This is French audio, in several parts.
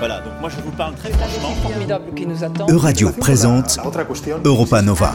Voilà, donc moi je vous parle très franchement. formidable qui nous attend. Euradio présente Europa Nova.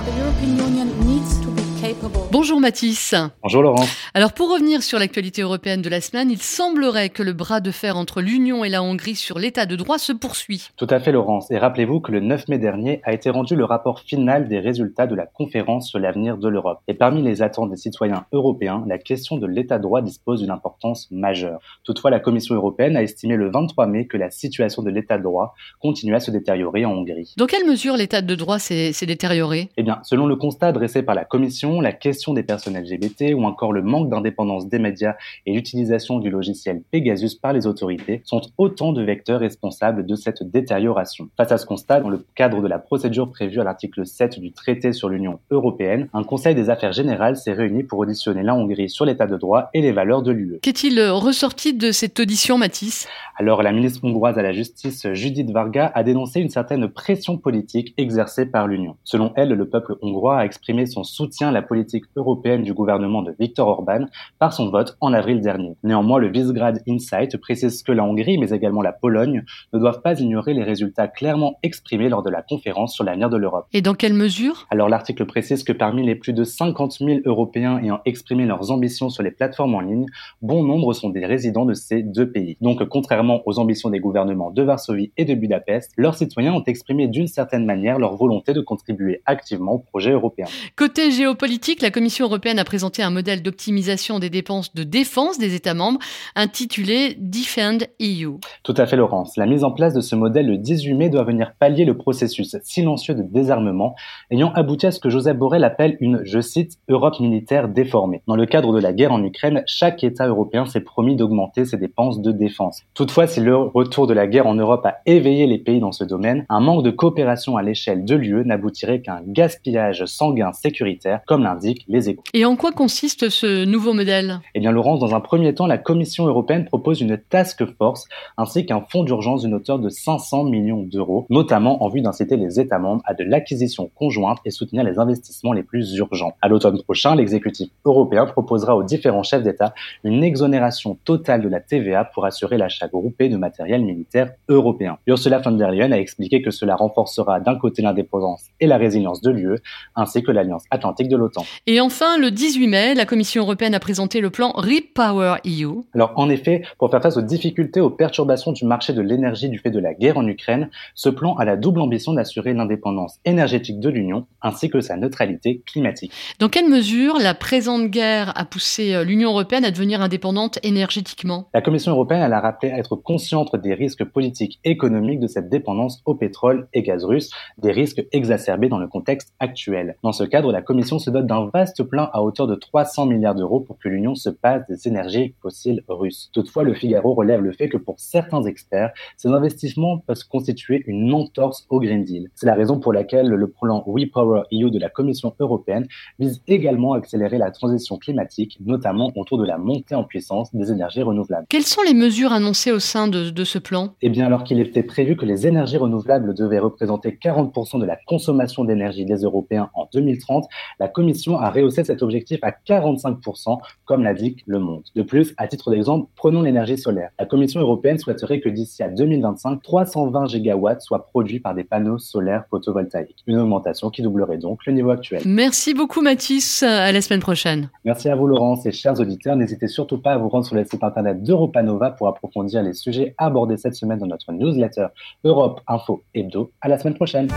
Bonjour Mathis. Bonjour Laurent. Alors pour revenir sur l'actualité européenne de la semaine, il semblerait que le bras de fer entre l'Union et la Hongrie sur l'état de droit se poursuit. Tout à fait Laurence. Et rappelez-vous que le 9 mai dernier a été rendu le rapport final des résultats de la conférence sur l'avenir de l'Europe. Et parmi les attentes des citoyens européens, la question de l'état de droit dispose d'une importance majeure. Toutefois, la Commission européenne a estimé le 23 mai que la situation de l'état de droit continuait à se détériorer en Hongrie. Dans quelle mesure l'état de droit s'est détérioré? Eh bien, selon le constat dressé par la Commission, la question des personnes LGBT ou encore le manque d'indépendance des médias et l'utilisation du logiciel Pegasus par les autorités sont autant de vecteurs responsables de cette détérioration. Face à ce constat, dans le cadre de la procédure prévue à l'article 7 du traité sur l'Union européenne, un Conseil des affaires générales s'est réuni pour auditionner la Hongrie sur l'état de droit et les valeurs de l'UE. Qu'est-il ressorti de cette audition, Mathis? Alors, la ministre hongroise à la justice, Judith Varga, a dénoncé une certaine pression politique exercée par l'Union. Selon elle, le peuple hongrois a exprimé son soutien à la politique européenne du gouvernement de Viktor Orban par son vote en avril dernier. Néanmoins, le Visegrad Insight précise que la Hongrie, mais également la Pologne, ne doivent pas ignorer les résultats clairement exprimés lors de la conférence sur l'avenir de l'Europe. Et dans quelle mesure? Alors l'article précise que parmi les plus de 50 000 Européens ayant exprimé leurs ambitions sur les plateformes en ligne, bon nombre sont des résidents de ces deux pays. Donc contrairement aux ambitions des gouvernements de Varsovie et de Budapest, leurs citoyens ont exprimé d'une certaine manière leur volonté de contribuer activement au projet européen. Côté géopolitique, la Commission européenne a présenté un modèle d'optimisation des dépenses de défense des États membres intitulé Defend EU. Tout à fait, Laurence. La mise en place de ce modèle le 18 mai doit venir pallier le processus silencieux de désarmement ayant abouti à ce que Joseph Borrell appelle une, je cite, Europe militaire déformée. Dans le cadre de la guerre en Ukraine, chaque État européen s'est promis d'augmenter ses dépenses de défense. Toutefois, si le retour de la guerre en Europe a éveillé les pays dans ce domaine, un manque de coopération à l'échelle de l'UE n'aboutirait qu'à un gaspillage sanguin sécuritaire comme l'indiquent les. Et en quoi consiste ce nouveau modèle? Eh bien, Laurence, dans un premier temps, la Commission européenne propose une task force ainsi qu'un fonds d'urgence d'une hauteur de 500 millions d'euros, notamment en vue d'inciter les États membres à de l'acquisition conjointe et soutenir les investissements les plus urgents. À l'automne prochain, l'exécutif européen proposera aux différents chefs d'État une exonération totale de la TVA pour assurer l'achat groupé de matériel militaire européen. Ursula von der Leyen a expliqué que cela renforcera d'un côté l'indépendance et la résilience de l'UE, ainsi que l'Alliance Atlantique de l'OTAN. Et enfin, le 18 mai, la Commission européenne a présenté le plan Repower EU. Alors, en effet, pour faire face aux difficultés, aux perturbations du marché de l'énergie du fait de la guerre en Ukraine, ce plan a la double ambition d'assurer l'indépendance énergétique de l'Union ainsi que sa neutralité climatique. Dans quelle mesure la présente guerre a poussé euh, l'Union européenne à devenir indépendante énergétiquement? La Commission européenne elle a rappelé être consciente des risques politiques et économiques de cette dépendance au pétrole et gaz russe, des risques exacerbés dans le contexte actuel. Dans ce cadre, la Commission se dote d'un vaste plan à hauteur de 300 milliards d'euros pour que l'Union se passe des énergies fossiles russes. Toutefois, le Figaro relève le fait que pour certains experts, ces investissements peuvent constituer une entorse au Green Deal. C'est la raison pour laquelle le plan WePower EU de la Commission européenne vise également à accélérer la transition climatique, notamment autour de la montée en puissance des énergies renouvelables. Quelles sont les mesures annoncées au sein de, de ce plan? Eh bien, alors qu'il était prévu que les énergies renouvelables devaient représenter 40% de la consommation d'énergie des Européens en 2030, la Commission a rehaussé cet objectif à 45%, comme l'indique Le Monde. De plus, à titre d'exemple, prenons l'énergie solaire. La Commission européenne souhaiterait que d'ici à 2025, 320 gigawatts soient produits par des panneaux solaires photovoltaïques. Une augmentation qui doublerait donc le niveau actuel. Merci beaucoup Mathis, à la semaine prochaine. Merci à vous Laurence et chers auditeurs. N'hésitez surtout pas à vous rendre sur le site internet d'Europa Nova pour approfondir les sujets abordés cette semaine dans notre newsletter Europe Info Hebdo. À la semaine prochaine.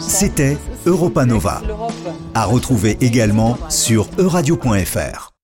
C'était Europa Nova. À retrouver également sur euradio.fr.